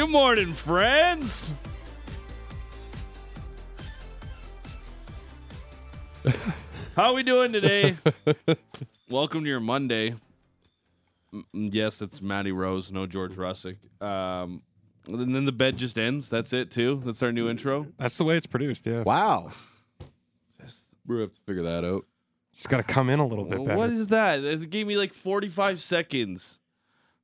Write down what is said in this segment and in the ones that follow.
Good morning, friends. How are we doing today? Welcome to your Monday. Mm, mm, Yes, it's Matty Rose, no George Russick. Um, and then the bed just ends. That's it too. That's our new intro. That's the way it's produced. Yeah, Wow. We have to figure that out. just got to come in a little bit Well, better. what is that? It gave me like forty-five seconds.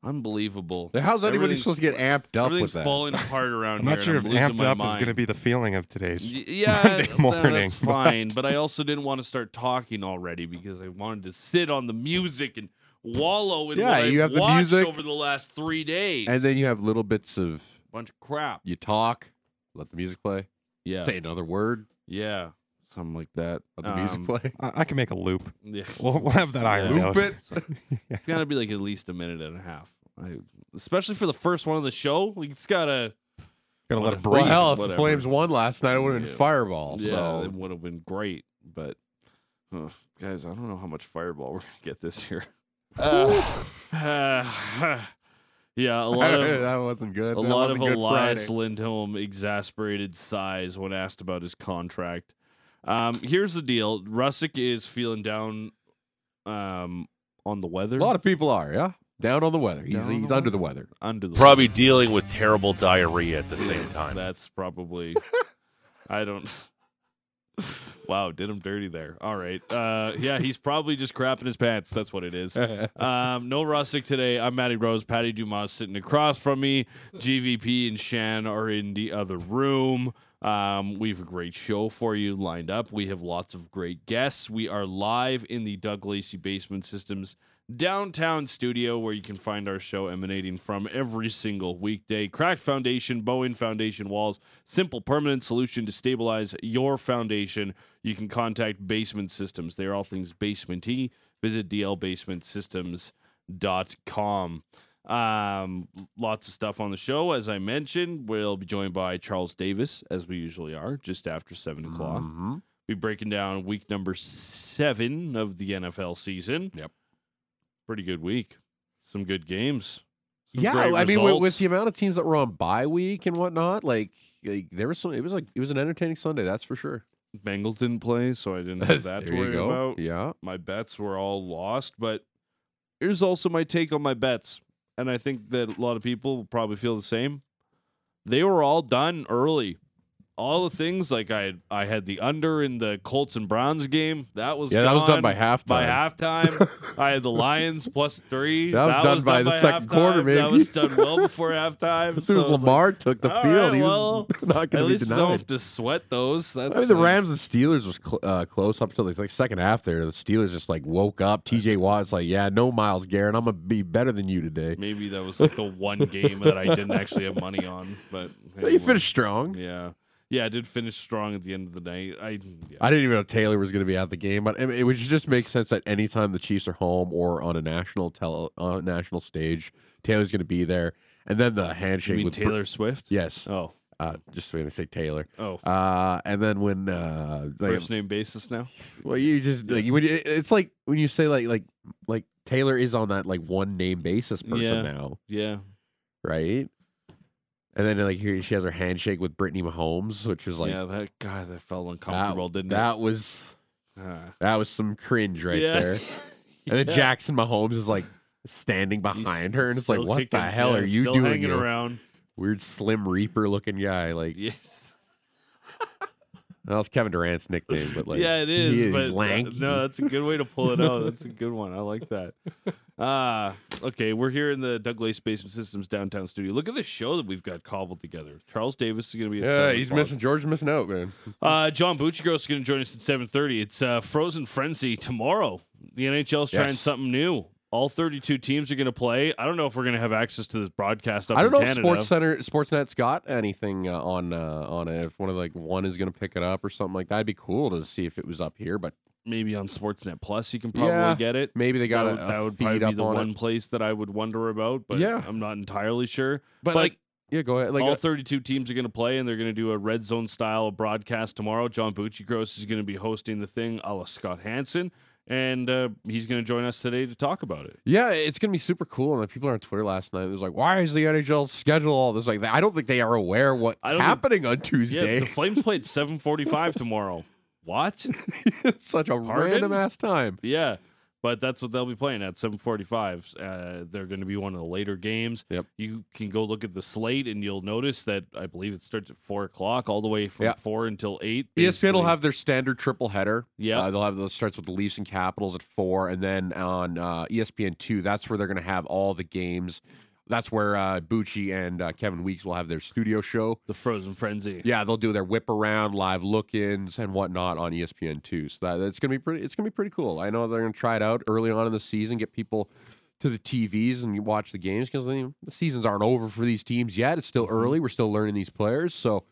Unbelievable. How's anybody supposed to get amped up Everything's with that? falling apart around I'm here. not sure if and I'm losing amped my up is mind. going to be the feeling of today's. Y- Yeah, Monday th- morning, that's fine. but- But I also didn't want to start talking already because I wanted to sit on the music and wallow in Yeah, what you I've have the watched music, over the last three days. And then you have little bits of bunch of crap. you talk, let the music play, Yeah, say another word, yeah, something like that. let the music Um, play. I, I can make a loop. Yeah, We'll, we'll have that ironed Yeah. out. Loop it. So, it's got to be like at least a minute and a half. I, especially for the first one of the show, like it's gotta. Gotta let it Well, Well, breathe. hell, if the whatever. Flames won last night, it would have been Yeah. Fireball. Yeah, so it would have been great, but. uh, guys, I don't know how much fireball we're gonna get this year. yeah, a lot of that wasn't good. a That lot of wasn't good Elias Friday. Lindholm exasperated sighs when asked about his contract. Um, here's the deal: Russick is feeling down um, on the weather. A lot of people are, yeah, down on the weather. He's Down on he's the under the weather. under the probably dealing with terrible diarrhea at the same time. That's probably. I don't. wow, did him dirty there. All right. Uh, yeah, he's probably just crapping his pants. That's what it is. Um, no Russick today. I'm Matty Rose. Patty Dumas sitting across from me. GVP and Shan are in the other room. Um, we have a great show for you lined up. We have lots of great guests. We are live in the Doug Lacey Basement Systems downtown studio where you can find our show emanating from every single weekday. Cracked foundation, Bowen foundation walls, simple permanent solution to stabilize your foundation. You can contact Basement Systems. They are all things basementy. Visit dlbasementsystems.com. Um, lots of stuff on the show. As I mentioned, we'll be joined by Charles Davis, as we usually are, just after seven o'clock. Mhm. Be breaking down week number seven of the NFL season. Yep. Pretty good week. Some good games. Some Yeah, I mean, with, with the amount of teams that were on bye week and whatnot, like, like there was some. It was like it was an entertaining Sunday, that's for sure. Bengals didn't play, so I didn't have that to worry about. Yeah, My bets were all lost, but here's also my take on my bets. And I think that a lot of people will probably feel the same. They were all done early. All the things like I had, I had the under in the Colts and Browns game. That was Yeah, that was done by halftime. By halftime, I had the Lions plus three. That was done by the second quarter, halftime. That was done well before halftime. as soon as So like, Lamar took the field, right, he was well, not going to be least you don't have to sweat those. That's I mean, the like- Rams and Steelers was cl- uh, close up until the like, second half. There, the Steelers just like woke up. T.J. Watt's like, "Yeah, no Myles Garrett, I'm gonna be better than you today." Maybe that was like the one game that I didn't actually have money on, but you anyway. finished strong. Yeah, yeah, I did finish strong at the end of the night. I yeah. I didn't even know Taylor was going to be at the game, but it, it would just make sense that anytime the Chiefs are home or on a national tele, on a national stage, Taylor's going to be there. And then the you handshake mean with Br- Taylor Swift? yes, Oh, uh, just going to say Taylor. oh, Uh, and then when uh, like, first name basis now. well, you just like when you, it's like when you say like like like Taylor is on that like one name basis person Yeah. now, Yeah, right? And then like here she has her handshake with Brittany Mahomes, which was like yeah. That God, that felt that, uncomfortable, didn't that was it? Ah. that was some cringe right Yeah. there. And then Yeah. Jackson Mahomes is like standing He's behind her, and it's like, what the hell yeah, are you doing? Hanging you around. Weird Slim Reaper looking guy. Like, Yes. That was Kevin Durant's nickname, but like yeah, it is. he but uh, lanky. no, that's a good way to pull it out. That's a good one. I like that. Uh, okay, we're here in the Doug Lace Basement Systems downtown studio. Look at the show that we've got cobbled together. Charles Davis is going to be at yeah, 7 he's o'clock. missing. George missing out, man. Uh, John Buccigross is going to join us at seven thirty. It's uh, Frozen Frenzy tomorrow. The NHL's trying Yes. something new. All thirty-two teams are going to play. I don't know if we're going to have access to this broadcast up I don't know in if Sports Center, Sportsnet's got anything uh, on uh, on it. If one of like one is going to pick it up or something like that, it'd be cool to see if it was up here. But Maybe on Sportsnet Plus, you can probably Yeah, get it. maybe they got that a, would, that would feed probably be up the on one it. place that I would wonder about. But Yeah. I'm not entirely sure. But, but- like, yeah, go ahead. Like, All uh, 32 teams are going to play, and they're going to do a red zone style broadcast tomorrow. John Buccigross is going to be hosting the thing, a la Scott Hanson, and uh, he's going to join us today to talk about it. yeah, it's gonna be super cool. And the people on Twitter last night was like, "Why is the NHL schedule all this like that?" I don't think they are aware what's don't think- happening on Yeah, Tuesday. the Flames play at 7:45 tomorrow. What? such a Pardon? random ass time. Yeah, but that's what they'll be playing at 7:45. Uh, they're going to be one of the later games. Yep. You can go look at the slate, and you'll notice that I believe it starts at four o'clock, all the way from Yeah. four until eight. ESPN will have their standard triple header. Yeah. uh, they'll have those starts with the Leafs and Capitals at four, and then on uh, ESPN two, that's where they're going to have all the games. That's where uh, Bucci and uh, Kevin Weeks will have their studio show. the Frozen Frenzy. Yeah, they'll do their whip around, live look-ins, and whatnot on ESPN two. So that it's gonna be pretty. It's gonna be pretty cool. I know they're gonna try it out early on in the season, get people to the TVs and watch the games because the seasons aren't over for these teams yet. It's still early. We're still learning these players, so.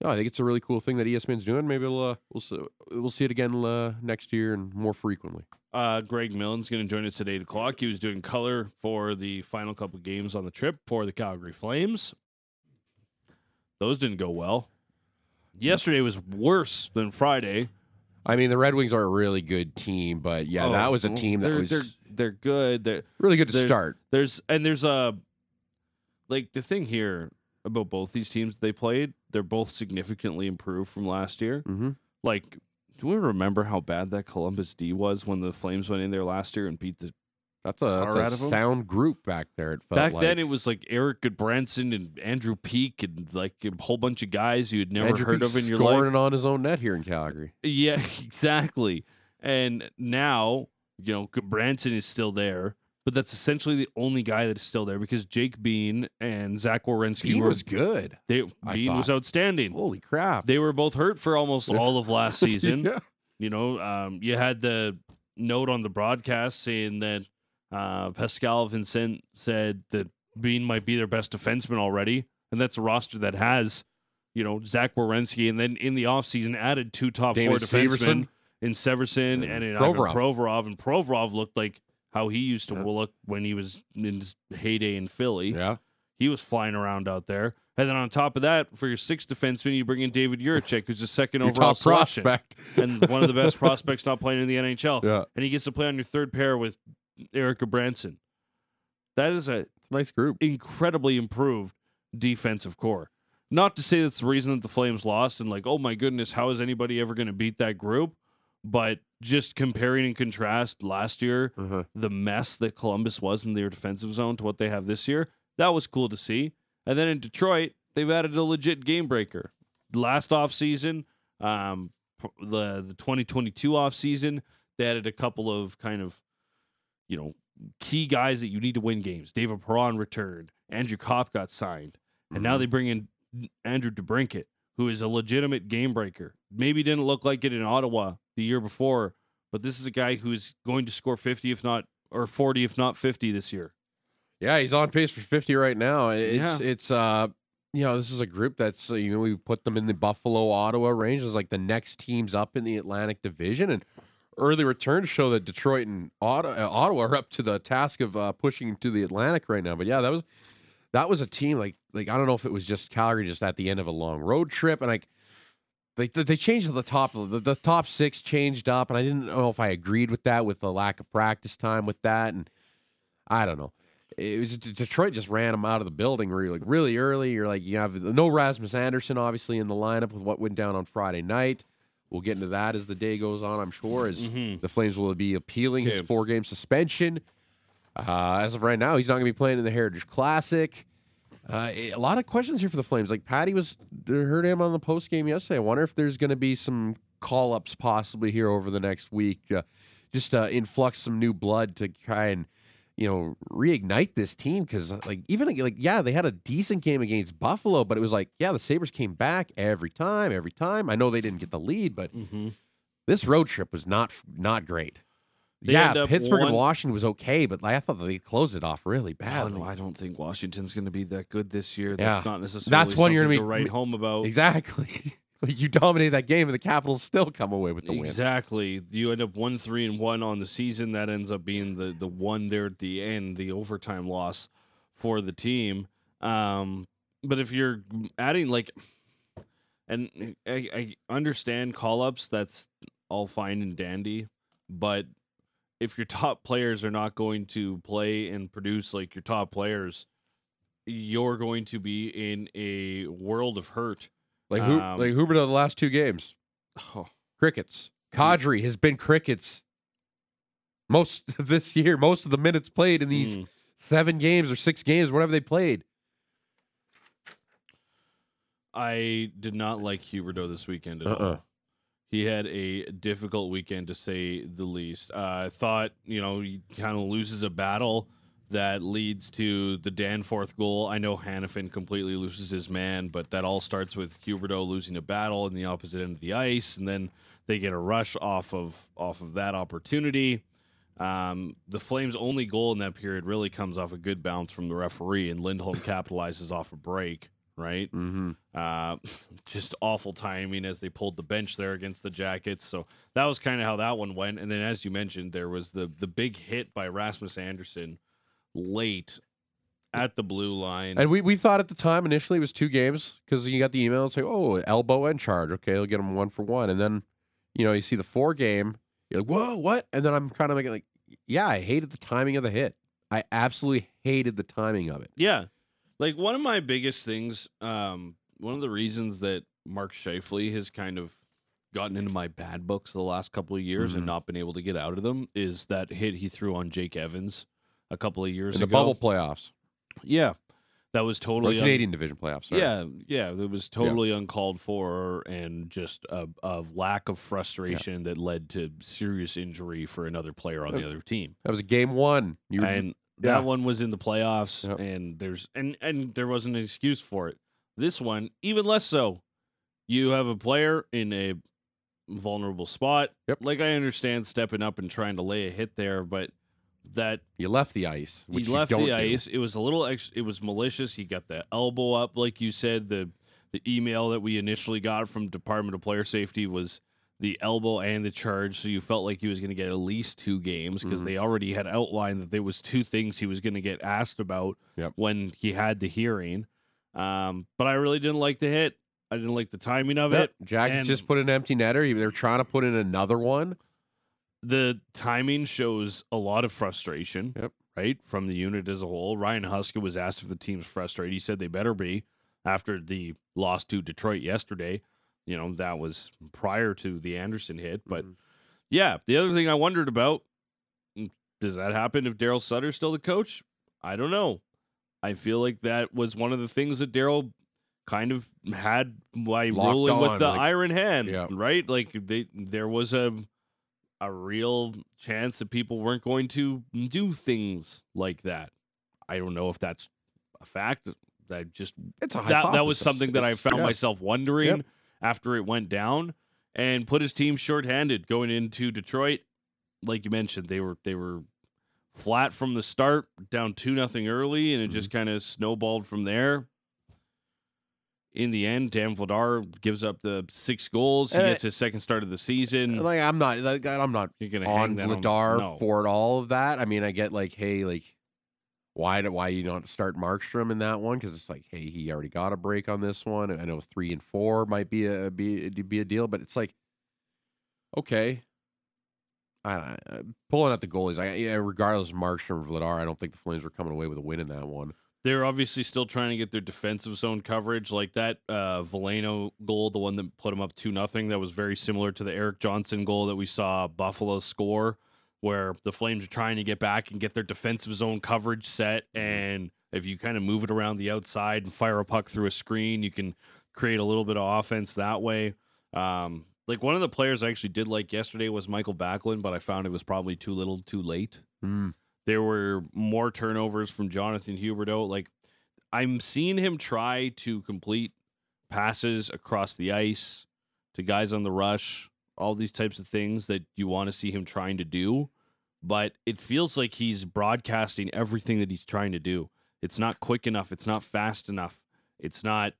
No, I think it's a really cool thing that ESPN's doing. Maybe we'll uh, we'll see, we'll see it again uh, next year and more frequently. Uh, Greg Millen's going to join us at 8 o'clock. He was doing color for the final couple games on the trip for the Calgary Flames. Those didn't go well. Yesterday was worse than Friday. I mean, the Red Wings are a really good team, but yeah, Oh, that was a team that was they're they're good. They're, really good to start. There's and there's a like the thing here about both these teams they played. They're both significantly improved from last year. Mm-hmm. Like, do we remember how bad that Columbus D was when the Flames went in there last year and beat the That's a, that's a out of 'em? sound group back there. It felt Back like. then, it was like Erik Gudbranson and Andrew Peeke and like a whole bunch of guys you had never Andrew heard Peak's of in your scoring life. on his own net here in Calgary. Yeah, exactly. And now, you know, Branson is still there, but that's essentially the only guy that is still there because Jake Bean and Zach Werenski He were was good. they I Bean was outstanding. Holy crap! They were both hurt for almost all of last season. yeah. You know, um, you had the note on the broadcast saying that uh, Pascal Vincent said that Bean might be their best defenseman already, and that's a roster that has, you know, Zach Werenski, and then in the offseason added two top four defensemen Severson. in Severson And and in Provorov. Provorov. Provorov, and Provorov looked like how he used to Yeah. look when he was in his heyday in Philly. Yeah. He was flying around out there. And then on top of that, for your sixth defenseman, you bring in David Jiricek, who's the second Your overall top prospect. and one of the best prospects not playing in the NHL. Yeah. And he gets to play on your third pair with Erica Branson. That is a Nice group. incredibly improved defensive core. Not to say that's the reason that the Flames lost and like, oh my goodness, how is anybody ever going to beat that group? But just comparing and contrast last year, Uh-huh. the mess that Columbus was in their defensive zone to what they have this year, that was cool to see. And then in Detroit, they've added a legit game breaker. Last offseason, um, the the 2022 offseason, they added a couple of kind of, you know, key guys that you need to win games. David Perron returned. Andrew Copp got signed. And now they bring in Andrew DeBrincat, who is a legitimate game breaker. Maybe didn't look like it in Ottawa the year before, but this is a guy who's going to score 50, if not, or 40, if not 50 this year. Yeah, he's on pace for 50 right now. It's Yeah. it's uh you know, this is a group that's uh, you know, we put them in the Buffalo Ottawa range as like the next teams up in the Atlantic Division and early returns show that Detroit and Ottawa, uh, Ottawa are up to the task of uh, pushing to the Atlantic right now. But yeah, that was that was a team like like I don't know if it was just Calgary just at the end of a long road trip and like they they changed the top the, the top 6 changed up and I didn't know if I agreed with that with the lack of practice time with that and I don't know it was Detroit just ran him out of the building really like really early. You're like you have no Rasmus Andersson obviously in the lineup with what went down on Friday night. We'll get into that as the day goes on. I'm sure as Mhm. the Flames will be appealing his four game suspension. Uh, as of right now, he's not going to be playing in the Heritage Classic. Uh, a lot of questions here for the Flames. Like Patty was heard him on the post game yesterday. I wonder if there's going to be some call ups possibly here over the next week, uh, just uh, influx some new blood to try and you know reignite this team because like even like yeah they had a decent game against Buffalo, but it was like yeah the Sabres came back every time, every time. I know they didn't get the lead, but Mm-hmm. this road trip was not not great. They yeah, Pittsburgh one- and Washington was okay, but I thought they closed it off really Oh, badly. no, I don't think Washington's going to be that good this year. Yeah. That's not necessarily That's one you're gonna be- write home about. Exactly. you dominate that game, and the Capitals still come away with the win. Exactly. You end up one three and one on the season. That ends up being the the one there at the end, the overtime loss for the team. Um, but if you're adding like, and I, I understand call ups, that's all fine and dandy, but if your top players are not going to play and produce like your top players, you're going to be in a world of hurt. Like who? Um, like Huberdeau the last two games, Oh, crickets. Kadri has been crickets most of this year. Most of the minutes played in these mm. seven games or six games, whatever they played. I did not like Huberdeau this weekend at Uh-uh. all. He had a difficult weekend to say the least. Uh, I thought, you know, he kind of loses a battle that leads to the Danforth goal. I know Hanifin completely loses his man, but that all starts with Huberdeau losing a battle in the opposite end of the ice, and then they get a rush off of off of that opportunity. Um, the Flames' only goal in that period really comes off a good bounce from the referee, and Lindholm capitalizes off a break. Right, Mm-hmm. uh, just awful timing as they pulled the bench there against the Jackets. So that was kind of how that one went. And then, as you mentioned, there was the the big hit by Rasmus Andersson late at the blue line. And we, we thought at the time initially it was two games because you got the email and say, oh, elbow and charge. Okay, they'll get them one for one. And then, you know, you see the four game, you're like, whoa, what? And then I'm kind of making like, yeah, I hated the timing of the hit. I absolutely hated the timing of it. Yeah. Like one of my biggest things, um, one of the reasons that Mark Scheifele has kind of gotten into my bad books the last couple of years and Mhm. not been able to get out of them is that hit he threw on Jake Evans a couple of years ago In the ago. bubble playoffs, Yeah. That was totally un- Canadian division playoffs. sorry. Yeah, yeah, it was totally uncalled for and just a, a lack of frustration that led to serious injury for another player on the other team. That was game one. You were, and yeah. that one was in the playoffs Yep. and there's and and there wasn't an excuse for it. This one, even less so. You have a player in a vulnerable spot. Yep. Like I understand stepping up and trying to lay a hit there, but that you left the ice, which he you left don't the do. ice. It was a little ex- it was malicious. He got the elbow up, like you said. The the email that we initially got from Department of Player Safety was the elbow and the charge. So you felt like he was going to get at least two games because Mhm. they already had outlined that there was two things he was going to get asked about Yep. when he had the hearing. Um, but I really didn't like the hit. I didn't like the timing of Yep. it. Jackets and- just put an empty netter. They're trying to put in another one. the timing shows a lot of frustration, Yep. right, from the unit as a whole. Ryan Huska was asked if the team's frustrated. He said they better be after the loss to Detroit yesterday. You know, that was prior to the Andersson hit. But Mhm. yeah, the other thing I wondered about mm, does that happen if Daryl Sutter's still the coach? I don't know. I feel like that was one of the things that Daryl kind of had by Locked ruling with the like- iron hand, Yeah. right? Like they there was a a real chance that people weren't going to do things like that. I don't know if that's a fact. That just It's a that, that was something that I found yeah. myself wondering Yep. After it went down and put his team shorthanded going into Detroit. Like you mentioned, they were they were flat from the start, down two nothing early, and it just Mm-hmm. kind of snowballed from there. In the end, Dan Vladar gives up the six goals. He And I- gets his second start of the season. Like I'm not, like, I'm not You're gonna on Vladar no. for all of that. I mean, I get like, hey, like, why do why you don't start Markstrom in that one? Because it's like, hey, he already got a break on this one. I know three and four might be a be be a deal, but it's like, okay, I, I pulling out the goalies. I yeah, regardless of Markstrom or Vladar, I don't think the Flames were coming away with a win in that one. They're obviously still trying to get their defensive zone coverage, like that uh, Veleno goal, the one that put them up two nothing. That was very similar to the Erik Johnson goal that we saw Buffalo score where the Flames are trying to get back and get their defensive zone coverage set. Mm-hmm. And if you kind of move it around the outside and fire a puck through a screen, you can create a little bit of offense that way. Um, like one of the players I actually did like yesterday was Mikael Backlund, but I found it was probably too little, too late. Mm. There were more turnovers from Jonathan Huberdeau. Like I'm seeing him try to complete passes across the ice to guys on the rush, all these types of things that you want to see him trying to do. But it feels like he's broadcasting everything that he's trying to do. It's not quick enough. It's not fast enough. It's not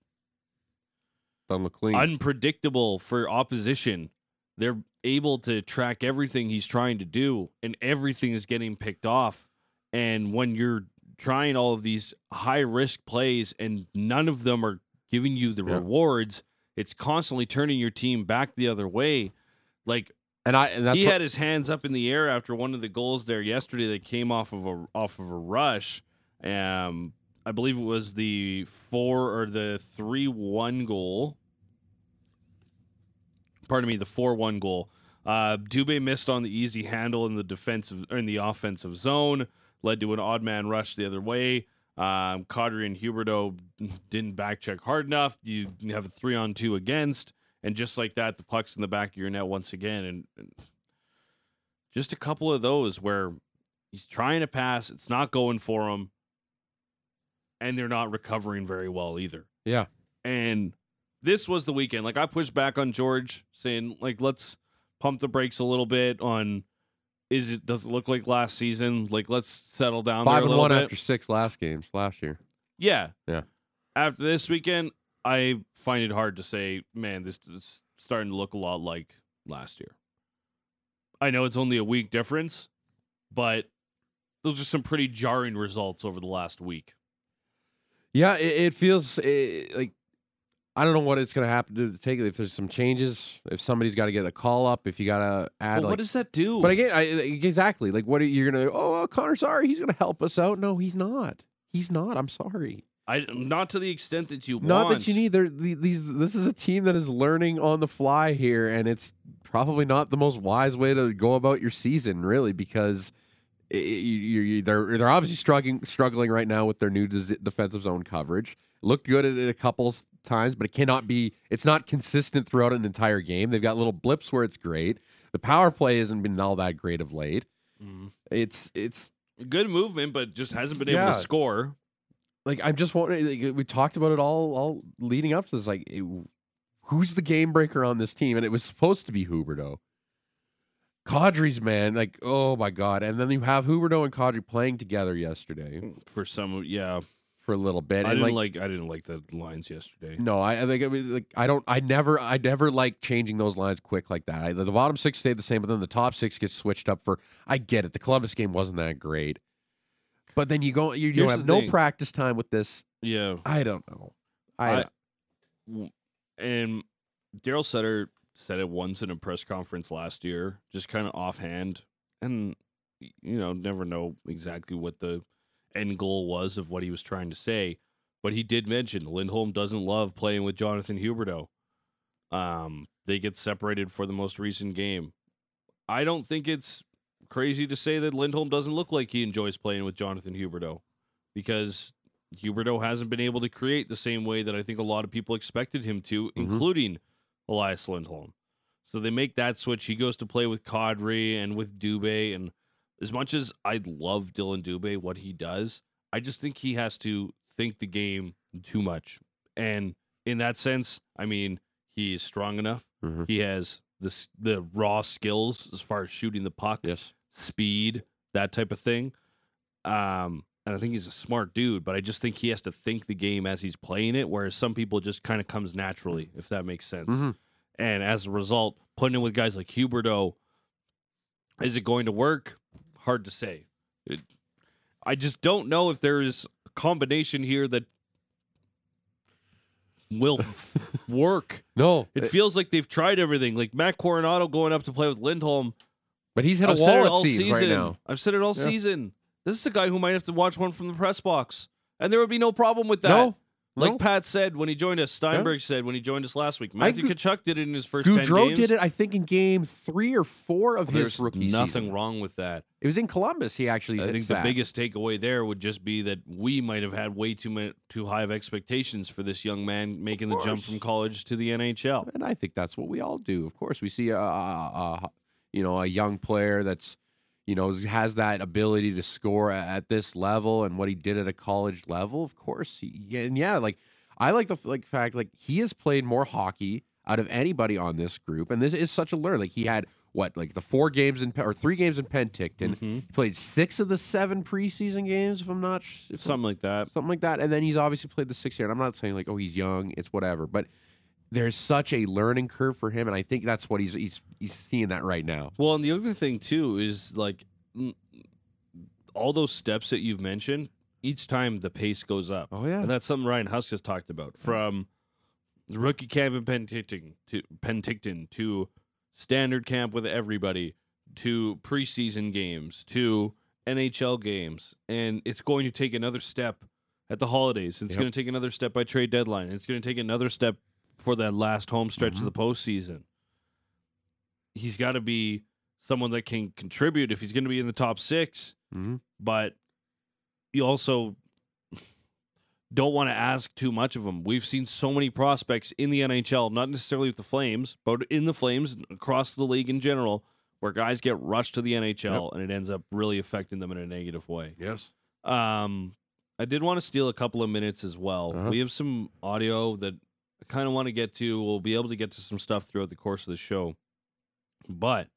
unpredictable for opposition. They're able to track everything he's trying to do, and everything is getting picked off. And when you're trying all of these high risk plays and none of them are giving you the Yeah. rewards, it's constantly turning your team back the other way. Like and I and that's he what, had his hands up in the air after one of the goals there yesterday that came off of a off of a rush. Um, I believe it was the four or the three one goal. Pardon me, the four one goal. Uh, Dubé missed on the easy handle in the defensive or in the offensive zone, led to an odd man rush the other way. Um, Kadri and Huberdeau didn't back check hard enough. You have a three on two against, and just like that, the puck's in the back of your net once again. And, and just a couple of those where he's trying to pass, it's not going for him, and they're not recovering very well either. yeah. And this was the weekend. Like I pushed back on George, saying like let's pump the brakes a little bit on. Is it does it look like last season? Like let's settle down there Five a and little one bit. after six last games last year. Yeah. Yeah. After this weekend, I find it hard to say, man, this is starting to look a lot like last year. I know it's only a week difference, but those are some pretty jarring results over the last week. Yeah, it, it feels eh, like I don't know what it's going to happen to take. If there's some changes, if somebody's got to get a call up, if you got to add, But like, what does that do? But again, I, exactly. Like, what are you going to? Oh, well, Connor, sorry, he's going to help us out. No, he's not. He's not. I'm sorry. I not to the extent that you Not want. that you need. There, these. This is a team that is learning on the fly here, and it's probably not the most wise way to go about your season, really, because i- i- you, you, they're they're obviously struggling struggling right now with their new defensive zone coverage. Looked good at it a couple times, but it cannot be. It's not consistent throughout an entire game. They've got little blips where it's great. The power play hasn't been all that great of late. Mhm. It's it's Good movement, but just hasn't been able Yeah. to score. Like I'm just wondering. Like, we talked about it all all leading up to this. Like, it- who's the game breaker on this team? And it was supposed to be Huberdeau. Kadri's man, like, oh my god! And then you have Huberdeau and Kadri playing together yesterday mm, For some, yeah, for a little bit. I and didn't like, like, I didn't like the lines yesterday. no, I, I think I mean, like I don't. I never. I never like changing those lines quick like that. I, the bottom six stayed the same, but then the top six gets switched up for. I get it. The Columbus game wasn't that great, but then you go. You, you Here's have the no thing. practice time with this. Yeah, I don't know. I and Daryl Sutter said it once in a press conference last year, just kind of offhand, and you know, never know exactly what the end goal was of what he was trying to say, but he did mention Lindholm doesn't love playing with Jonathan Huberdeau. Um, they get separated for the most recent game. I don't think it's crazy to say that Lindholm doesn't look like he enjoys playing with Jonathan Huberdeau because Huberdeau hasn't been able to create the same way that I think a lot of people expected him to, including Elias Lindholm. So they make that switch. He goes to play with Kadri and with Dubé. And as much as I love Dylan Dubé, what he does, I just think he has to think the game too much. And in that sense, I mean, he is strong enough. Mhm. He has this the raw skills as far as shooting the puck yes. Speed, that type of thing. Um, and I think he's a smart dude, but I just think he has to think the game as he's playing it, whereas some people just kind of comes naturally, if that makes sense. Mhm. And as a result, putting in with guys like Huberdeau, is it going to work? Hard to say. It, I just don't know if there is a combination here that will work. No, It it- feels like they've tried everything. Like Matt Coronato going up to play with Lindholm. But he's hit a I've said it wall it all seems season. right now. I've said it all Yeah. season. This is a guy who might have to watch one from the press box, and there would be no problem with that. No, Like No. Pat said when he joined us, Steinberg said when he joined us last week. Matthew Gu- Tkachuk did it in his first 10 Gaudreau games. did it, I think, in game three or four of There's his rookie nothing season. wrong with that. It was in Columbus. He actually. I think the that. biggest takeaway there would just be that we might have had way too many, too high of expectations for this young man making the jump from college to the NHL. and I think that's what we all do. Of course, we see a, a, a you know a young player that's you know has that ability to score at, this level and what he did at a college level. Of course, he, and yeah, like I like the like fact like he has played more hockey out of anybody on this group, and this is such a learn. Like he had what like the four games in or three games in Penticton. Mm-hmm. Played six of the seven preseason games, if I'm not if I'm- Something like that. something like that. And then he's obviously played the six year. And I'm not saying like, oh, he's young, it's whatever, but there's such a learning curve for him, and I think that's what he's he's he's seeing that right now. Well, and the other thing too is like all those steps that you've mentioned. Each time the pace goes up. Oh, yeah. and that's something Ryan Husk has talked about from rookie camp in Penticton to Penticton to standard camp with everybody to preseason games to NHL games, and it's going to take another step at the holidays. It's Yep. going to take another step by trade deadline. It's going to take another step for that last home stretch Mm-hmm. of the postseason. He's got to be someone that can contribute if he's going to be in the top 6 Mm-hmm. but you also don't want to ask too much of him. We've seen so many prospects in the NHL, not necessarily with the Flames, but in the Flames across the league in general, where guys get rushed to the NHL and it ends up really affecting them in a negative way. Yes. Um, I did want to steal a couple of minutes as well. Uh-huh. We have some audio that I kind of want to get to. We'll be able to get to some stuff throughout the course of the show, but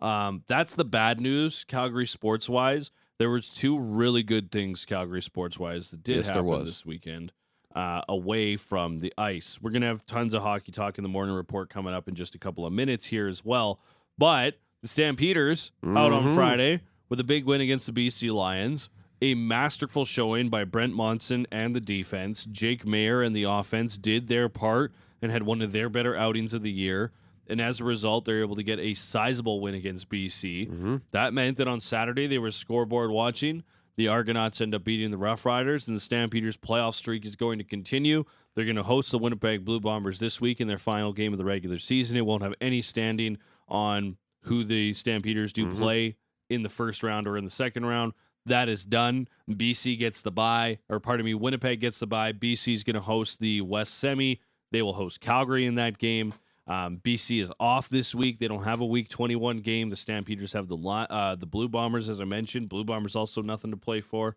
um, that's the bad news, Calgary sports wise. There was two really good things, Calgary sports wise, that did Yes, happen this weekend. Uh, away from the ice, we're gonna have tons of hockey talk in the morning report coming up in just a couple of minutes here as well. But the Stampeders out on Mhm. Friday with a big win against the BC Lions. A masterful showing by Brent Monson and the defense. Jake Maier and the offense did their part and had one of their better outings of the year. And as a result, they're able to get a sizable win against BC. Mm-hmm. That meant that on Saturday they were scoreboard watching. The Argonauts end up beating the Rough Riders, and the Stampeders' playoff streak is going to continue. They're going to host the Winnipeg Blue Bombers this week in their final game of the regular season. It won't have any standing on who the Stampeders do play in the first round or in the second round. That is done. BC gets the bye, or pardon me, Winnipeg gets the bye. BC is going to host the West Semi. They will host Calgary in that game. Um, BC is off this week. They don't have a Week 21 game. The Stampeders have the uh, the Blue Bombers, as I mentioned. Blue Bombers also nothing to play for.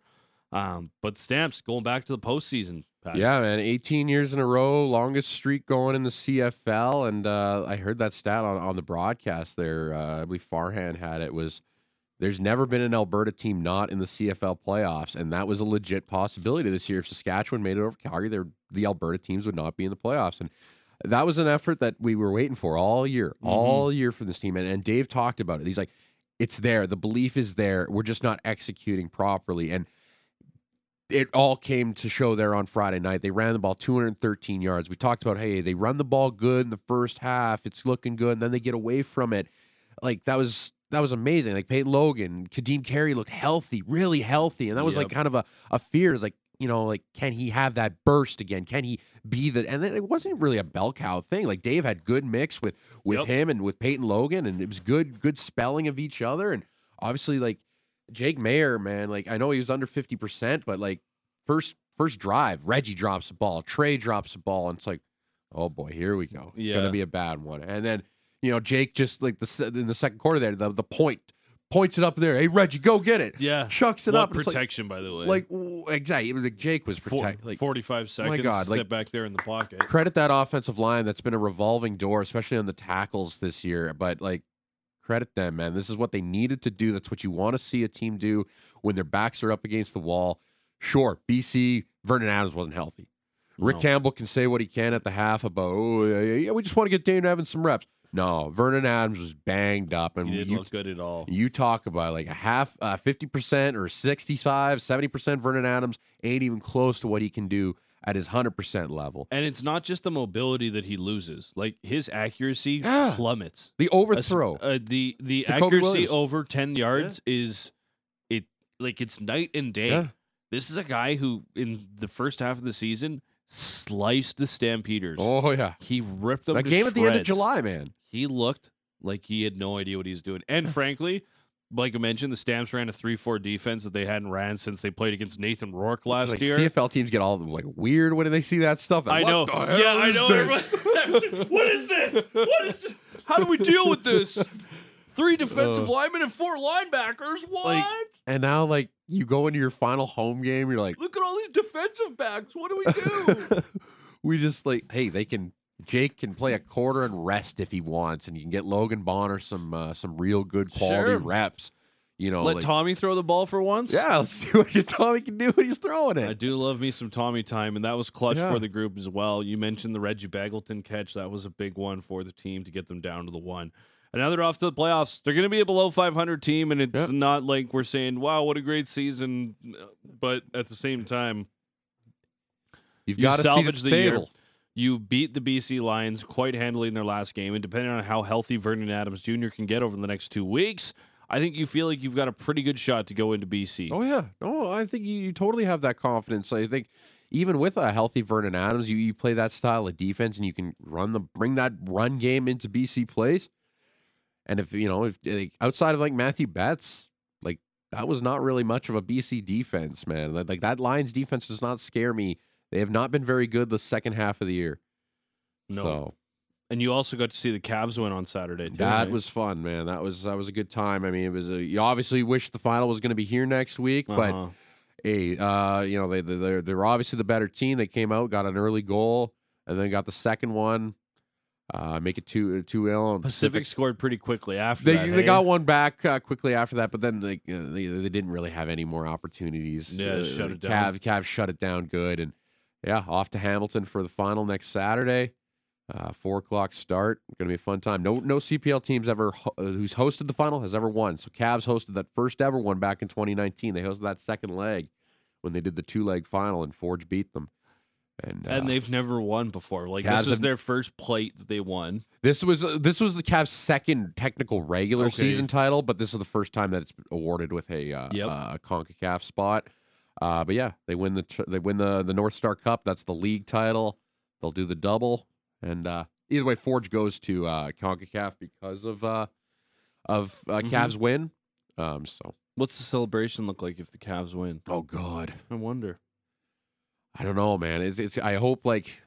Um, but Stamps going back to the postseason. Yeah, man. 18 years in a row, longest streak going in the CFL. And uh, I heard that stat on, on the broadcast there. Uh, I believe Farhan had it. Was there's never been an Alberta team not in the CFL playoffs, and that was a legit possibility this year. If Saskatchewan made it over Calgary, they're- the Alberta teams would not be in the playoffs, and that was an effort that we were waiting for all year, mm-hmm. all year for this team. And, and Dave talked about it. He's like, it's there. The belief is there. We're just not executing properly. And it all came to show there on Friday night. They ran the ball 213 yards. We talked about, hey, they run the ball good in the first half. It's looking good. And then they get away from it. Like that was that was amazing. Like Peyton Logan, Ka'Deem Carey looked healthy, really healthy. And that was like kind of a, a fear. Is like, you know, like can he have that burst again? Can he be the and then it wasn't really a bell cow thing. Like Dave had good mix with with Yep. him and with Peyton Logan, and it was good, good spelling of each other. And obviously, like Jake Maier, man, like I know he was under 50%, but like first first drive, Reggie drops the ball, Trey drops the ball, and it's like, oh boy, here we go. It's Yeah. gonna be a bad one. And then, you know, Jake just like the in the second quarter there, the, the point points it up there. Hey Reggie, go get it. Yeah. Chucks it What up. it's like- protection, by the way. Like, exactly. Like Jake was protect like 45 seconds. My God, to like- sit back there in the pocket. credit that offensive line that's been a revolving door, especially on the tackles this year. But like, credit them, man. This is what they needed to do. That's what you want to see a team do when their backs are up against the wall. Sure, BC Vernon Adams wasn't healthy. Rick No. Campbell can say what he can at the half about, oh yeah, yeah, yeah, we just want to get Dane Evans some reps. No, Vernon Adams was banged up, and He didn't you, look good at all. you talk about like a half, uh, 50% or 65, 70% Vernon Adams ain't even close to what he can do at his 100% level. And it's not just the mobility that he loses. Like his accuracy Yeah. plummets. The overthrow. Uh, the the accuracy over 10 yards is it like it's night and day. Yeah. This is a guy who in the first half of the season sliced the Stampeders. Oh yeah, He ripped them. that game at the end of. July, man. He looked like he had no idea what he was doing. And frankly, like I mentioned, the Stamps ran a 3 4 defense that they hadn't ran since they played against Nathan Rourke last Like year. CFL teams get all like weird when they see that stuff. I Like, know. the hell Yeah, I know. what is this? What is this? How do we deal with this? Three defensive linemen and four linebackers. What? Like, and now like you go into your final home game, you're like, Look at all these defensive backs. What do we do? we just like, hey, they can. Jake can play a quarter and rest if he wants, and you can get Logan Bonner some uh, some real good quality Sure. reps. You know, Let like, Tommy throw the ball for once. yeah, let's see what Tommy can do when he's throwing it. I do love me some Tommy time, and that was clutch Yeah. for the group as well. You mentioned the Reggie Begelton catch; that was a big one for the team to get them down to the one. And now they're off to the playoffs. They're going to be a below 500 team, and it's Yeah. not like we're saying, "Wow, what a great season," but at the same time, You've you got to see the salvage the year. you beat the BC Lions quite handily in their last game, and depending on how healthy Vernon Adams Jr. can get over the next two weeks, I think you feel like you've got a pretty good shot to go into BC. Oh yeah, no, I think you, you totally have that confidence. I think even with a healthy Vernon Adams, you, you play that style of defense and you can run the bring that run game into BC plays. And if you know, if like, outside of like Mathieu Betts, like that was not really much of a BC defense, man. Like, like that Lions defense does not scare me. They have not been very good the second half of the year. no, So and you also got to see the Cavs win on Saturday. Too, that right? was fun, man. That was that was a good time. I mean, it was a, you obviously wish the final was going to be here next week, but Uh-huh. hey, uh, you know, they they they're, they're obviously the better team. They came out, got an early goal, and then got the second one. Uh, make it two two ill. Pacific scored pretty quickly after They that. they hey? got one back uh, quickly after that, but then they, uh, they they didn't really have any more opportunities. Yeah, uh, shut it down. Cav Cav shut it down good, and yeah, off to Hamilton for the final next Saturday. Uh, four o'clock start. Going to be a fun time. No, no CPL teams ever ho- uh, who's hosted the final has ever won. So Cavs hosted that first ever one back in 2019. They hosted that second leg when they did the two leg final, and Forge beat them. And, and uh, they've never won before. Like Cavs this is have- their first plate that they won. this was uh, this was the Cavs' second technical regular Okay. season title, but this is the first time that it's awarded with a uh, Yep. uh, Concacaf spot. Uh, but yeah, they win the tr- they win the the North Star Cup. That's the league title. They'll do the double, and uh, either way, Forge goes to uh, Concacaf because of uh, of uh, Mhm. Cavs win. Um, so What's the celebration look like if the Cavs win? oh god, I wonder. I don't know, man. It's it's. I hope like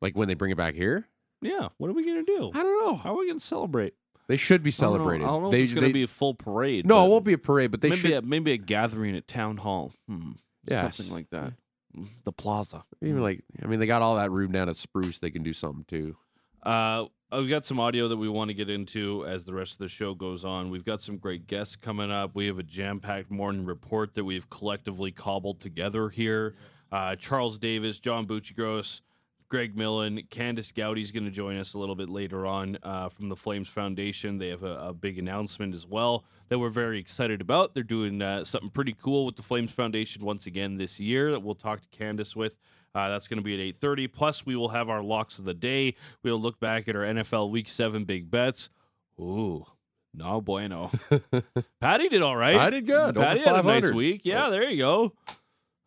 like when they bring it back here. Yeah, what are we gonna do? I don't know. How are we gonna celebrate? They should be I don't know- celebrated. I don't know, they, if it's gonna they- be a full parade. no, but it won't be a parade, but they maybe should a, maybe a gathering at town hall. Hmm. Yes. something like that. Mm, The plaza. Even like, I mean, they got all that room down at Spruce. They can do something too. Uh, I've got some audio that we want to get into as the rest of the show goes on. We've got some great guests coming up. We have a jam-packed morning report that we've collectively cobbled together here. Uh, Charles Davis, John Buccigross, Greg Millen, Candice Gowdy's going to join us a little bit later on uh, from the Flames Foundation. They have a, a big announcement as well that we're very excited about. They're doing uh, something pretty cool with the Flames Foundation once again this year that we'll talk to Candice with. Uh, that's going to be at 8.30. Plus, we will have our locks of the day. We'll look back at our NFL Week 7 big bets. Ooh, no bueno. Patty did all right. I did good. Patty had a nice week. Yeah, there you go.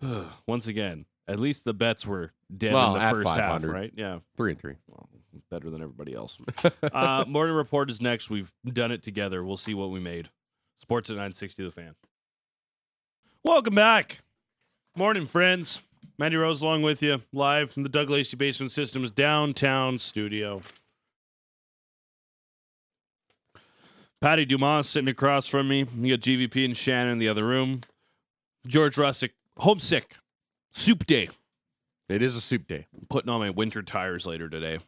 Once again, at least the bets were dead Well, in the first half, right? Yeah, Three and three. well, better than everybody else. uh, morning report is next. We've done it together. We'll see what we made. Sportsnet 960 The Fan. Welcome back. Morning, friends. Mandy Rose along with you, live from the Doug Lacey Basement Systems downtown studio. Patty Dumas sitting across from me. You got GVP and Shannon in the other room. George Russick, homesick. Soup day. It is a soup day. I'm Putting on my winter tires later today.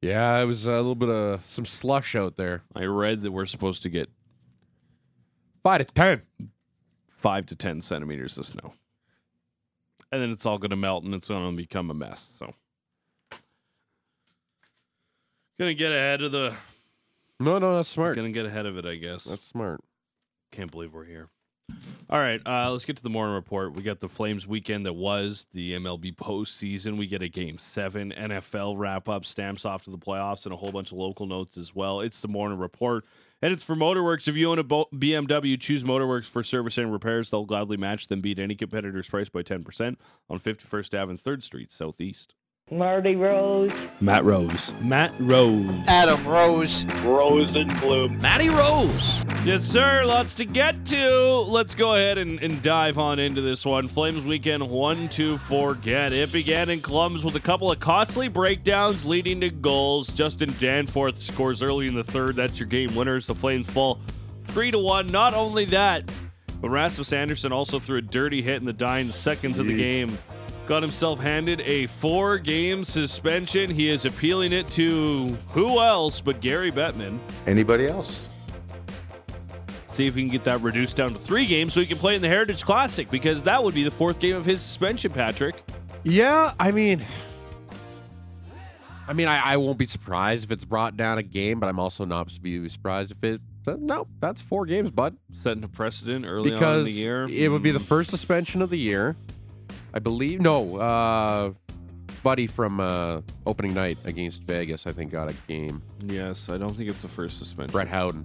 Yeah, it was a little bit of some slush out there. I read that we're supposed to get Five to ten, five to ten centimeters of snow, and then it's all going to melt and it's going to become a mess. So, gonna get ahead of the. No, no, that's smart. Gonna get ahead of it, I guess. That's smart. Can't believe we're here. All right, uh, let's get to the morning report. We got the Flames weekend that was the MLB postseason. We get a game seven NFL wrap up, stamps off to the playoffs, and a whole bunch of local notes as well. It's the morning report. And it's for Motorworks. If you own a BMW, choose Motorworks for service and repairs. They'll gladly match them, beat any competitor's price by 10% on 51st Ave and 3rd Street, Southeast. Marty Rose. Matt Rose. Matt Rose. Adam Rose. Rose and Bloom. Matty Rose. Yes, sir. Lots to get to. Let's go ahead and, and dive on into this one. Flames weekend one one, two, four, get. It began in Columbus with a couple of costly breakdowns leading to goals. Justin Danforth scores early in the third. That's your game winners. The Flames fall three to one. Not only that, but Rasmus Andersson also threw a dirty hit in the dying seconds of the game. Got himself handed a four game suspension. He is appealing it to who else but Gary Bettman. Anybody else? See if he can get that reduced down to three games so he can play in the Heritage Classic because that would be the fourth game of his suspension, Patrick. Yeah, I mean, I mean, I, I won't be surprised if it's brought down a game, but I'm also not to be surprised if it. uh, No, that's four games, bud. Setting a precedent early on in Because the year. it would be the Hmm. first suspension of the year, I believe. No, uh, Buddy from uh, opening night against Vegas, I think, got a game. Yes, I don't think it's the first suspension. Brett Howden.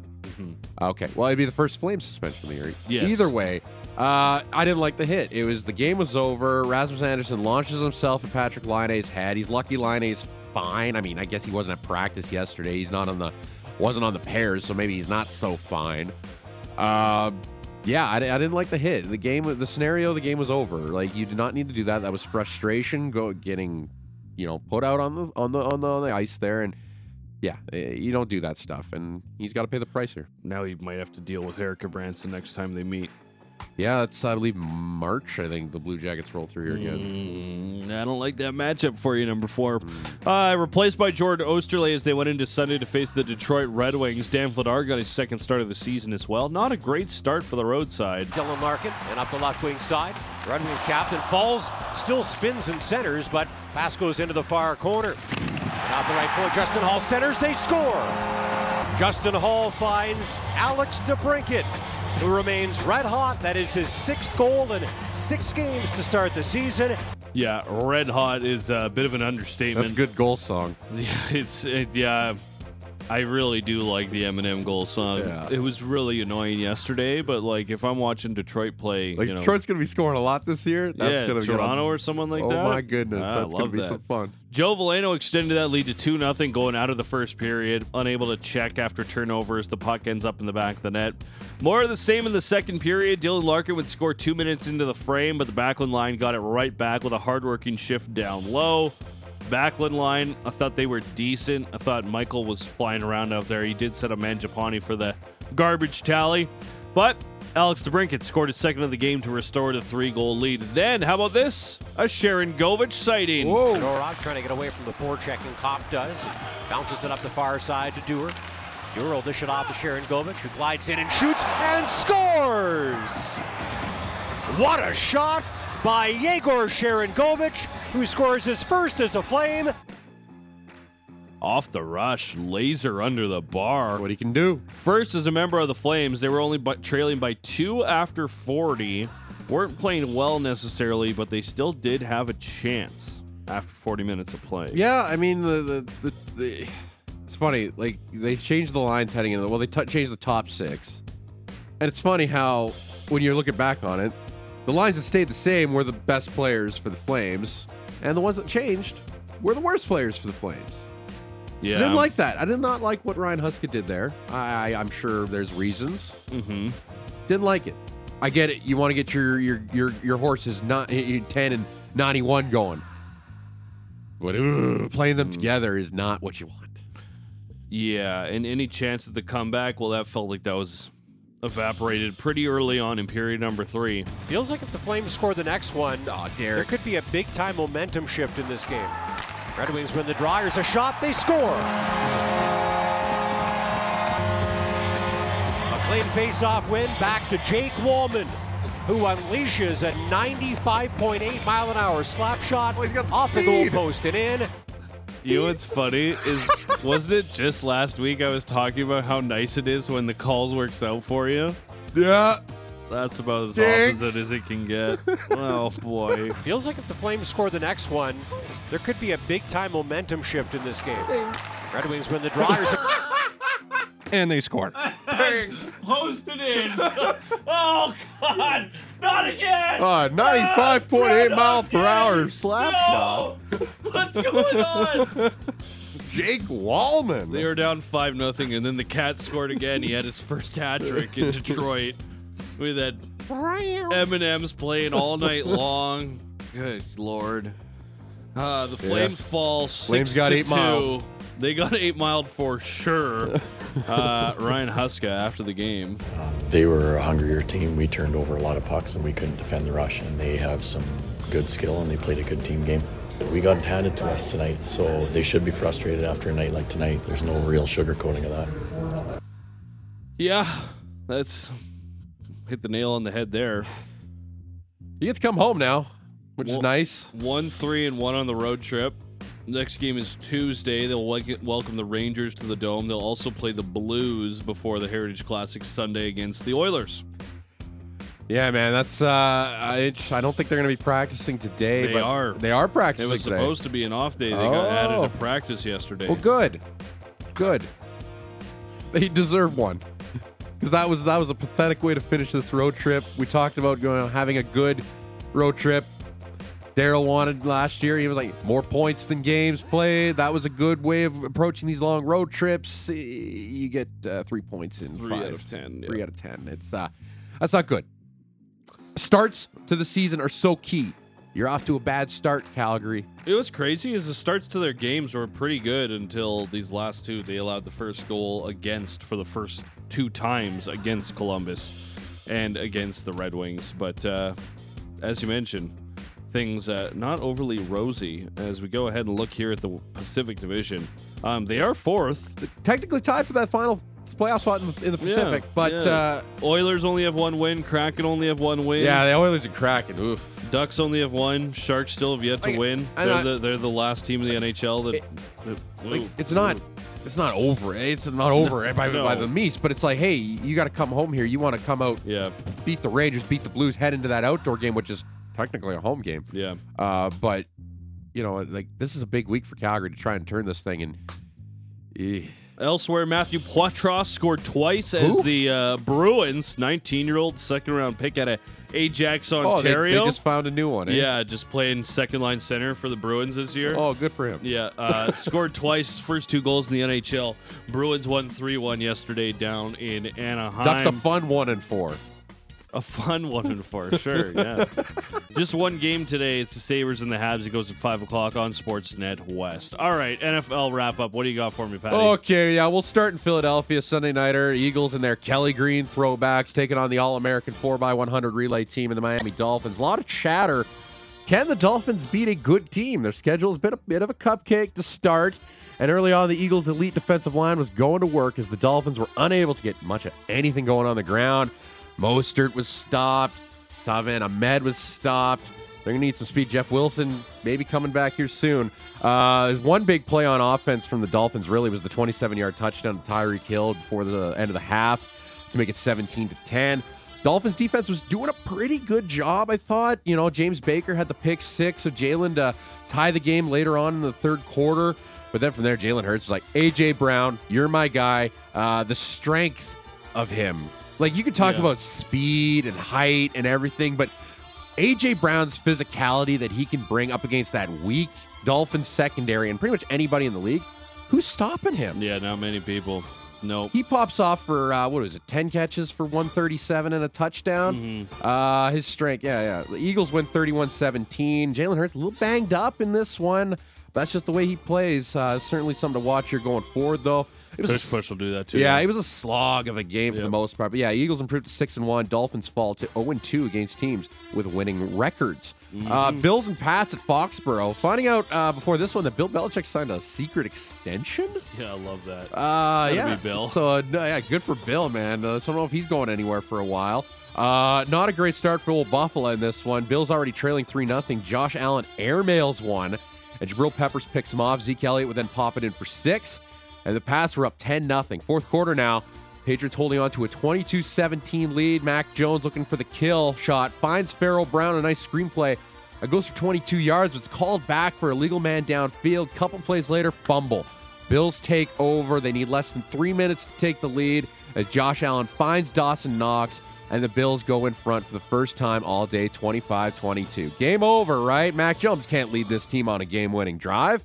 Okay, well, it'd be the first flame suspension of the year. Yes. Either way, uh, I didn't like the hit. It was the game was over. Rasmus Andersson launches himself at Patrick Laine's head. He's lucky Laine's fine. I mean, I guess he wasn't at practice yesterday. He's not on the wasn't on the pairs, so maybe he's not so fine. Uh, yeah, I, I didn't like the hit. The game, the scenario, the game was over. Like you did not need to do that. That was frustration. Go getting, you know, put out on the on the on the, on the ice there, and yeah, eh, you don't do that stuff. And he's got to pay the price here. Now he might have to deal with Erik Gudbranson next time they meet. Yeah, that's I believe March. I think the Blue Jackets roll through here again. Mm, I don't like that matchup for you, number four. Uh, replaced by Jordan Oesterle as they went into Sunday to face the Detroit Red Wings. Dan Vladar got his second start of the season as well. Not a great start for the roadside. Dylan Larkin and up the left wing side. Red Wing captain falls, still spins and centers, but pass goes into the far corner. And out the right point, Justin Holl centers, they score. Justin Holl finds Alex DeBrincat, who remains red hot. That is his sixth goal in six games to start the season. Yeah, red hot is a bit of an understatement. That's a good goal song. Yeah, it's it, yeah. I really do like the Eminem goal song. Yeah. It was really annoying yesterday, but like if I'm watching Detroit play, Like you know, Detroit's gonna be scoring a lot this year. That's yeah, gonna be Toronto or someone like oh that. Oh my goodness, ah, I that's gonna be that. some fun. Joe Veleno extended that lead to 2 0 going out of the first period, unable to check after turnovers. The puck ends up in the back of the net. More of the same in the second period. Dylan Larkin would score two minutes into the frame, but the Backlund line got it right back with a hardworking shift down low. Backlund line, I thought they were decent. I thought Michael was flying around out there. He did set a Mangiapane for the garbage tally. But Alex DeBrincat scored his second of the game to restore the three goal lead. Then, how about this? A Sharangovich sighting. Norok trying to get away from the forechecking. Copp does. and Bounces it up the far side to Dewar. Dewar will dish it off to Sharangovich, who glides in and shoots and scores! What a shot by Yegor Sharangovich, who scores his first as a Flame. Off the rush, laser under the bar. What he can do. First, as a member of the Flames, they were only but trailing by two after 40. Weren't playing well necessarily, but they still did have a chance after 40 minutes of play. Yeah, I mean the the, the, the it's funny. Like they changed the lines heading into well, they t- changed the top six, and it's funny how when you're looking back on it, the lines that stayed the same were the best players for the Flames, and the ones that changed were the worst players for the Flames. yeah. I didn't like that. I did not like what Ryan Huska did there. I, I'm sure there's reasons. hmm Didn't like it. I get it. You want to get your your your your horses not ten and ninety one going, but playing them together is not what you want. Yeah, and any chance at the comeback, well, that felt like that was evaporated pretty early on in period number three. Feels like if the Flames score the next one, Oh, there could be a big time momentum shift in this game. Red Wings win the draw. Here's a shot. They score. A clean face-off win back to Jake Walman, who unleashes a 95.8 mile an hour slap shot off the goal post and in. You know what's funny is, wasn't it just last week I was talking about how nice it is when the calls works out for you? Yeah. That's about as Jinx. opposite as it can get. oh boy. Feels like if the Flames score the next one, there could be a big time momentum shift in this game. Red Wings win the draw. Here's a- and they scored. Posted in. oh God! Not again! Uh, 95.8 mile per hour slap shot. What's going on? Jake Walman. They were down five nothing, and then the Cats scored again. He had his first hat trick in Detroit. We had M&M's playing all night long. Good lord. Uh, the Flames fall. Flames six got to eight mile. Two. They got eight mile for sure. uh, Ryan Huska after the game. They were a hungrier team. We turned over a lot of pucks and we couldn't defend the rush. And they have some good skill and they played a good team game. We got handed to us tonight, so they should be frustrated after a night like tonight. There's no real sugarcoating of that. Yeah, that's hit the nail on the head there. You get to come home now, which is nice. One, three, and one on the road trip. Next game is Tuesday. They'll welcome the Rangers to the Dome. They'll also play the Blues before the Heritage Classic Sunday against the Oilers. Yeah, man, that's. Uh, I, I don't think they're going to be practicing today. They are. They are practicing. It was today. supposed to be an off day. They got added Oh. to practice yesterday. Well, good, good. They deserve one because that was that was a pathetic way to finish this road trip. We talked about going having a good road trip. Daryl wanted last year. He was like more points than games played. That was a good way of approaching these long road trips. You get uh, three points in Three five. out of 10, yeah. Three out of ten. It's uh, that's not good. Starts to the season are so key. You're off to a bad start, Calgary. It was crazy is the starts to their games were pretty good until these last two. They allowed the first goal against for the first two times against Columbus and against the Red Wings. But uh, as you mentioned, things uh, not overly rosy as we go ahead and look here at the Pacific Division. Um, they are fourth. Technically tied for that final playoff spot in the, in the Pacific, Yeah, but yeah. uh, Oilers only have one win. Kraken only have one win. yeah, the Oilers are cracking. Oof. Ducks only have one. Sharks still have yet to Like, win. They're I- the, they're the last team in the NHL that. It- that- Like ooh, it's not, it's not over. It's not over by, no. by the Meese, but it's like, hey, you got to come home here. You want to come out, Yeah, beat the Rangers, beat the Blues, head into that outdoor game, which is technically a home game. yeah. Uh, but you know, like this is a big week for Calgary to try and turn this thing. And eh, Elsewhere, Matthew Poitras scored twice as the uh, Bruins, 19-year-old second round pick out of Ajax, oh, they, Ontario. they just found a new one. Eh? yeah, just playing second line center for the Bruins this year. Oh, good for him. Yeah, uh, scored twice, first two goals in the NHL. Bruins won 3 1 yesterday down in Anaheim. Ducks a fun one and four. A fun one for sure, yeah. Just one game today. It's the Sabres and the Habs. It goes at 5 o'clock on Sportsnet West. All right, NFL wrap up. What do you got for me, Patty? Okay, yeah, we'll start in Philadelphia Sunday nighter. Eagles and their Kelly Green throwbacks taking on the All American 4x100 relay team in the Miami Dolphins. A lot of chatter. Can the Dolphins beat a good team? Their schedule's been a bit of a cupcake to start. And early on, the Eagles' elite defensive line was going to work as the Dolphins were unable to get much of anything going on the ground. Mostert was stopped. Salvon Ahmed was stopped. They're going to need some speed. Jeff Wilson maybe coming back here soon. Uh, one big play on offense from the Dolphins really was the 27 yard touchdown to Tyreek Hill before the end of the half to make it 17 to 10. Dolphins defense was doing a pretty good job, I thought. You know, Jerome Baker had the pick six of Jalen to tie the game later on in the third quarter. But then from there, Jalen Hurts was like, AJ Brown, you're my guy. Uh, the strength of him. Like, you could talk Yeah. about speed and height and everything, but AJ Brown's physicality that he can bring up against that weak Dolphins secondary and pretty much anybody in the league, who's stopping him? Yeah, not many people. Nope. He pops off for uh, what was it, ten catches for 137 and a touchdown. Uh, his strength, yeah, yeah. The Eagles win 31-17. Jalen Hurts a little banged up in this one. That's just the way he plays. Uh, certainly something to watch here going forward, though. It was a Push will do that too. yeah, it was a slog of a game for the most part. But yeah, Eagles improved to six and one. Dolphins fall to zero and two against teams with winning records. Uh, Mm-hmm. Bills and Pats at Foxborough. Finding out uh, before this one that Bill Belichick signed a secret extension. Yeah, I love that. Uh, yeah, Bill. So uh, no, yeah, good for Bill, man. Uh, so I don't know if he's going anywhere for a while. Uh, not a great start for old Buffalo in this one. Bill's already trailing three nothing. Josh Allen airmails one, and Jabril Peppers picks him off. Zeke Elliott would then pop it in for six, and the Pats were up 10 0. Fourth quarter now. Patriots holding on to a 22-17 lead. Mac Jones looking for the kill shot. Finds Pharaoh Brown a nice screenplay. It goes for 22 yards, but it's called back for a legal man downfield. Couple plays later, fumble. Bills take over. They need less than three minutes to take the lead as Josh Allen finds Dawson Knox, and the Bills go in front for the first time all day 25 22. Game over, right? Mac Jones can't lead this team on a game winning drive.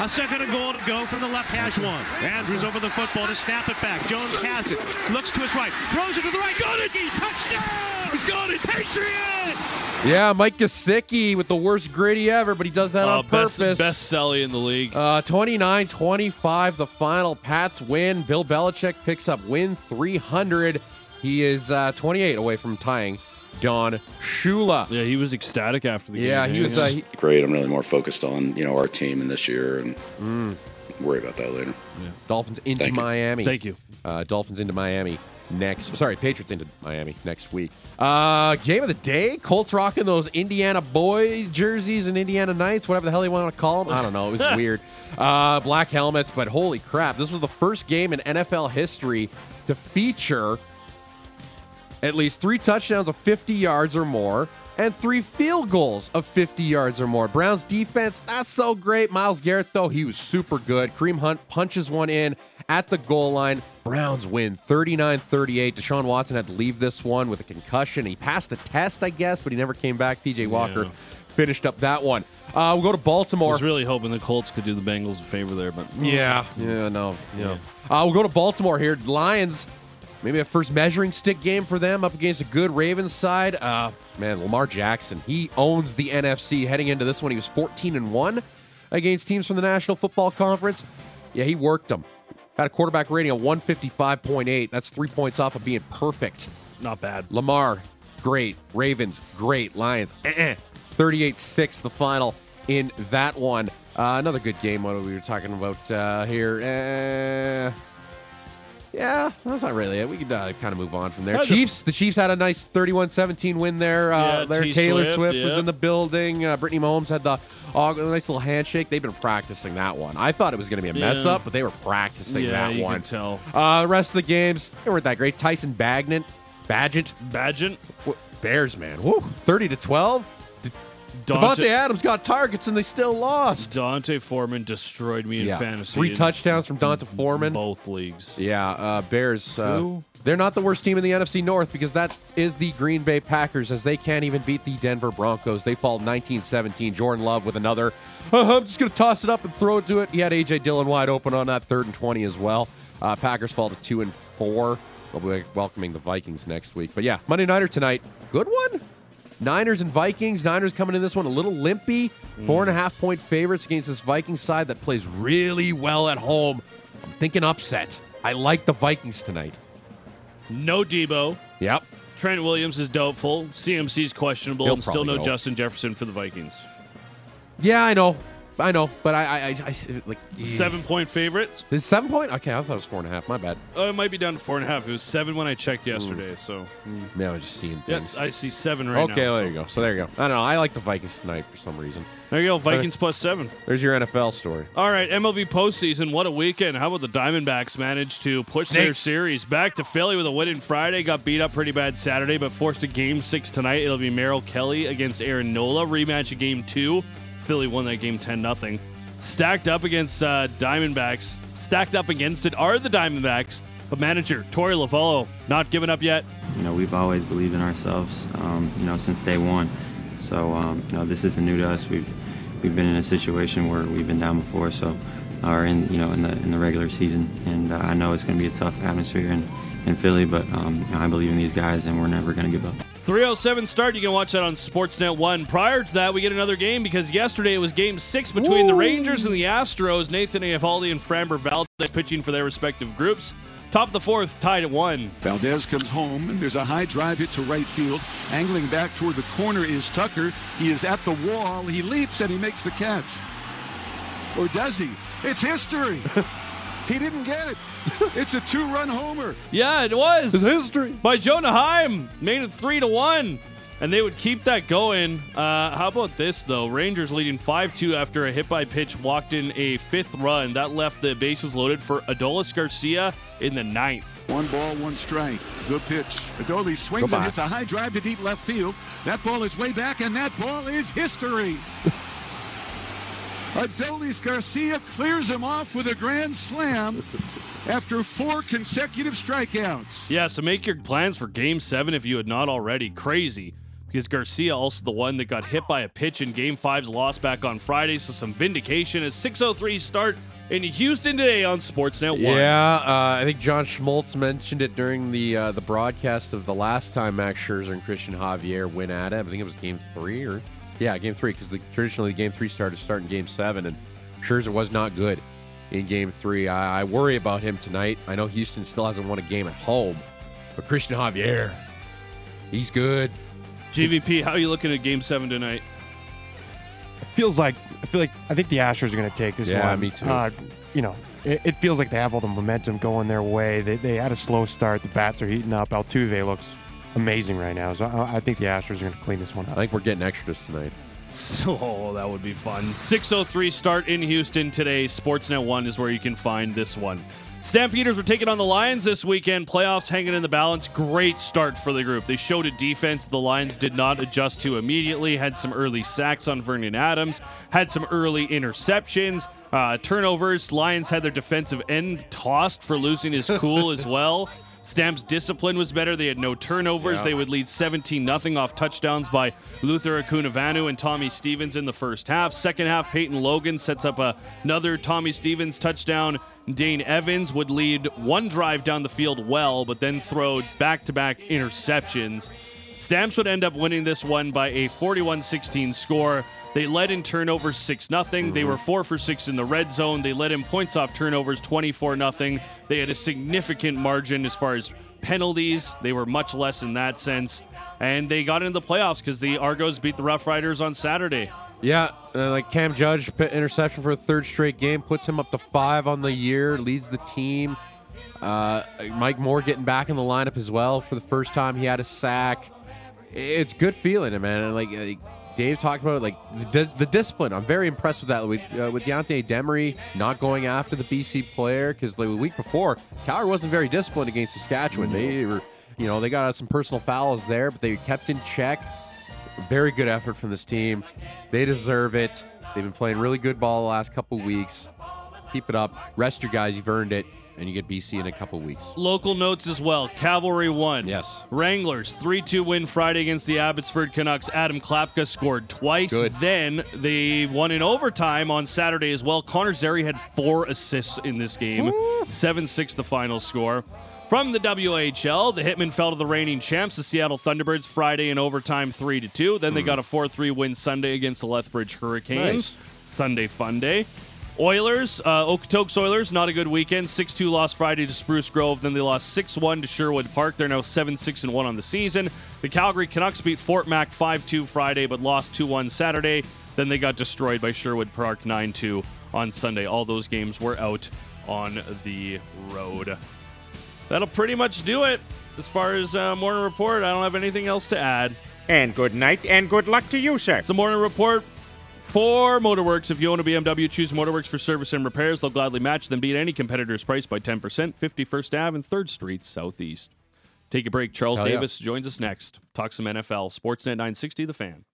A second and goal to go from the left hash one. Andrews over the football to snap it back. Jones has it. Looks to his right. Throws it to the right. Got it. Touchdown. He's got it. Patriots. Yeah, Mike Gesicki with the worst griddy ever, but he does that Oh, on best, purpose. best Selly in the league. Uh, 29 25, the final. Pats win. Bill Belichick picks up win 300. He is uh, 28 away from tying Don Shula. yeah, he was ecstatic after the game. Yeah, he was. Uh, he, great. I'm really more focused on you know our team and this year, and Mm. worry about that later. Dolphins into Thank you. Miami. Thank you. Uh, Dolphins into Miami next. Sorry, Patriots into Miami next week. Uh, game of the day. Colts rocking those Indiana boy jerseys and Indiana Knights, whatever the hell you want to call them. I don't know. It was weird. Uh, black helmets, but holy crap! This was the first game in NFL history to feature at least three touchdowns of 50 yards or more and three field goals of 50 yards or more. Browns defense, not so great. Myles Garrett, though, he was super good. Kareem Hunt punches one in at the goal line. Browns win 39 38. Deshaun Watson had to leave this one with a concussion. He passed the test, I guess, but he never came back. PJ Walker Yeah. finished up that one. Uh, we'll go to Baltimore. I was really hoping the Colts could do the Bengals a favor there, but Yeah. Yeah, no. Yeah. Uh, we'll go to Baltimore here. Lions, maybe a first measuring stick game for them up against a good Ravens side. Uh, man, Lamar Jackson, he owns the NFC heading into this one. He was 14 and 1 against teams from the National Football Conference. Yeah, he worked them. Had a quarterback rating of 155.8. That's three points off of being perfect. not bad. Lamar, great. Ravens, great. Lions, eh 38 6, the final in that one. Uh, another good game. What we were talking about uh, here. Uh, yeah, that's not really it. We could uh, kind of move on from there. Yeah, the- Chiefs, the Chiefs had a nice 31 17 win there. Uh, Yeah, there. Taylor Swift, Swift, was in the building. Uh, Brittany Mahomes had the uh, nice little handshake. They've been practicing that one. I thought it was going to be a mess Yeah. up, but they were practicing yeah, that you one. can tell. Uh, the rest of the games, they weren't that great. Tyson Bagnett, Badgett, Badgent, Bears, man. Woo. 30 to 12. Dante, Davante Adams got targets and they still lost. D'Onta Foreman destroyed me in Yeah. fantasy. Three in touchdowns from D'Onta Foreman. both leagues. Yeah, uh, Bears. Uh, Who? they're not the worst team in the NFC North because that is the Green Bay Packers as they can't even beat the Denver Broncos. They fall 19-17. Jordan Love with another. "Uh, I'm just going to toss it up and throw it to it. He had A.J. Dillon wide open on that third and 20 as well. Uh, Packers fall to 2 and 4. They'll be welcoming the Vikings next week. But yeah, Monday Nighter tonight. Good one. Niners and Vikings. Niners coming in this one a little limpy. Four and a half point favorites against this Vikings side that plays really well at home. I'm thinking upset. I like the Vikings tonight. No Debo. Yep. Trent Williams is doubtful. CMC's questionable, He'll and still no go. Justin Jefferson for the Vikings. Yeah, I know. I know. But I, I, I, I like Seven point favorites. Is seven point? Okay, I thought it was four and a half. My bad. Uh, it might be down to four and a half. It was seven when I checked yesterday. So Yeah, I'm just seeing yeah, things. I see seven right now. okay, there so- you go. So there you go. I don't know. I like the Vikings tonight for some reason. There you go. Vikings plus seven. There's your NFL story. All right, MLB postseason. What a weekend! How about the Diamondbacks managed to push their Snakes. series back to Philly with a win in Friday? Got beat up pretty bad Saturday, but forced a game six tonight. It'll be Merrill Kelly against Aaron Nola. Rematch of game two. Philly won that game ten nothing. Stacked up against uh, Diamondbacks. Stacked up against it are the Diamondbacks. But manager Torey Lovullo not giving up yet. You know, we've always believed in ourselves, um, you know, since day one. So, um, you know, this isn't new to us. We've we've been in a situation where we've been down before, so or in you know in the in the regular season, and uh, I know it's going to be a tough atmosphere in in Philly, but um, I believe in these guys, and we're never going to give up. 307 start. You can watch that on Sportsnet 1. Prior to that, we get another game because yesterday it was game six between the Rangers and the Astros. Nathan Eovaldi and Framber Valdez pitching for their respective groups. Top of the fourth, tied at one. Valdez comes home, and there's a high drive hit to right field. Angling back toward the corner is Tucker. He is at the wall. He leaps and he makes the catch. Or does he? It's history. he didn't get it. It's a two-run homer. Yeah, it was. It's history. By Jonah Heim. Made it three to one. And they would keep that going. Uh, how about this, though? Rangers leading 5 2 after a hit by pitch walked in a fifth run. That left the bases loaded for Adolis Garcia in the ninth. One ball, one strike. The pitch. Adolis swings Goodbye. and hits a high drive to deep left field. That ball is way back, and that ball is history. Adolis Garcia clears him off with a grand slam after four consecutive strikeouts. Yeah, so make your plans for game seven if you had not already. Crazy. Because Garcia also the one that got hit by a pitch in game five's loss back on Friday, so some vindication. A 603 start in Houston today on Sportsnet 1. Yeah, uh, I think John Smoltz mentioned it during the uh, the broadcast of the last time Max Scherzer and Christian Javier went at it. I think it was game three or yeah, game three because the, traditionally game three started start in game seven, and Scherzer was not good in game three. I, I worry about him tonight. I know Houston still hasn't won a game at home, but Christian Javier, he's good. GVP, how are you looking at game seven tonight? It feels like I feel like I think the Astros are going to take this Yeah, one. me too. Uh, you know, it, it feels like they have all the momentum going their way. They, they had a slow start. The bats are heating up. Altuve looks amazing right now. So I, I think the Astros are going to clean this one up. I think we're getting extras tonight. Oh, that would be fun. 603 start in Houston today. Sportsnet 1 is where you can find this one. Stampeders were taking on the Lions this weekend. Playoffs hanging in the balance. Great start for the group. They showed a defense the Lions did not adjust to immediately. Had some early sacks on Vernon Adams. Had some early interceptions. Uh, turnovers. Lions had their defensive end tossed for losing his cool as well. Stamp's discipline was better. They had no turnovers. Yeah. They would lead 17 0 off touchdowns by Luther Hakunavanhu and Tommy Stevens in the first half. Second half, Peyton Logan sets up a- another Tommy Stevens touchdown. Dane Evans would lead one drive down the field well, but then throw back to back interceptions. Stamps would end up winning this one by a 41 16 score. They led in turnovers 6 0. They mm-hmm. were 4 for 6 in the red zone. They led in points off turnovers 24 0. They had a significant margin as far as penalties. They were much less in that sense. And they got into the playoffs because the Argos beat the Rough Riders on Saturday. Yeah, uh, like Cam Judge, interception for a third straight game, puts him up to five on the year, leads the team. Uh, Mike Moore getting back in the lineup as well for the first time. He had a sack. It's good feeling, man. Like, like Dave talked about, it, like the, the discipline. I'm very impressed with that. With, uh, with Deontay Demery not going after the BC player because the week before, Calgary wasn't very disciplined against Saskatchewan. They were, you know, they got some personal fouls there, but they kept in check. Very good effort from this team. They deserve it. They've been playing really good ball the last couple weeks. Keep it up. Rest your guys. You've earned it. And you get BC in a couple weeks. Local notes as well. Cavalry won. Yes. Wranglers 3 2 win Friday against the Abbotsford Canucks. Adam Klapka scored twice. Good. Then they won in overtime on Saturday as well. Connor Zary had four assists in this game. 7 6 the final score. From the WHL, the Hitmen fell to the reigning champs, the Seattle Thunderbirds, Friday in overtime 3 2. Then they hmm. got a 4 3 win Sunday against the Lethbridge Hurricanes. Nice. Sunday fun day. Oilers, uh, Okotoks Oilers, not a good weekend. 6 2 loss Friday to Spruce Grove. Then they lost 6 1 to Sherwood Park. They're now 7 6 and 1 on the season. The Calgary Canucks beat Fort Mac 5 2 Friday, but lost 2 1 Saturday. Then they got destroyed by Sherwood Park 9 2 on Sunday. All those games were out on the road. That'll pretty much do it as far as uh, morning report. I don't have anything else to add. And good night and good luck to you, sir. It's the morning report for Motorworks. If you own a BMW, choose Motorworks for service and repairs. They'll gladly match them, beat any competitor's price by 10%. 51st Ave and 3rd Street Southeast. Take a break. Charles Hell yeah. Davis joins us next. Talk some NFL. Sportsnet 960, The Fan.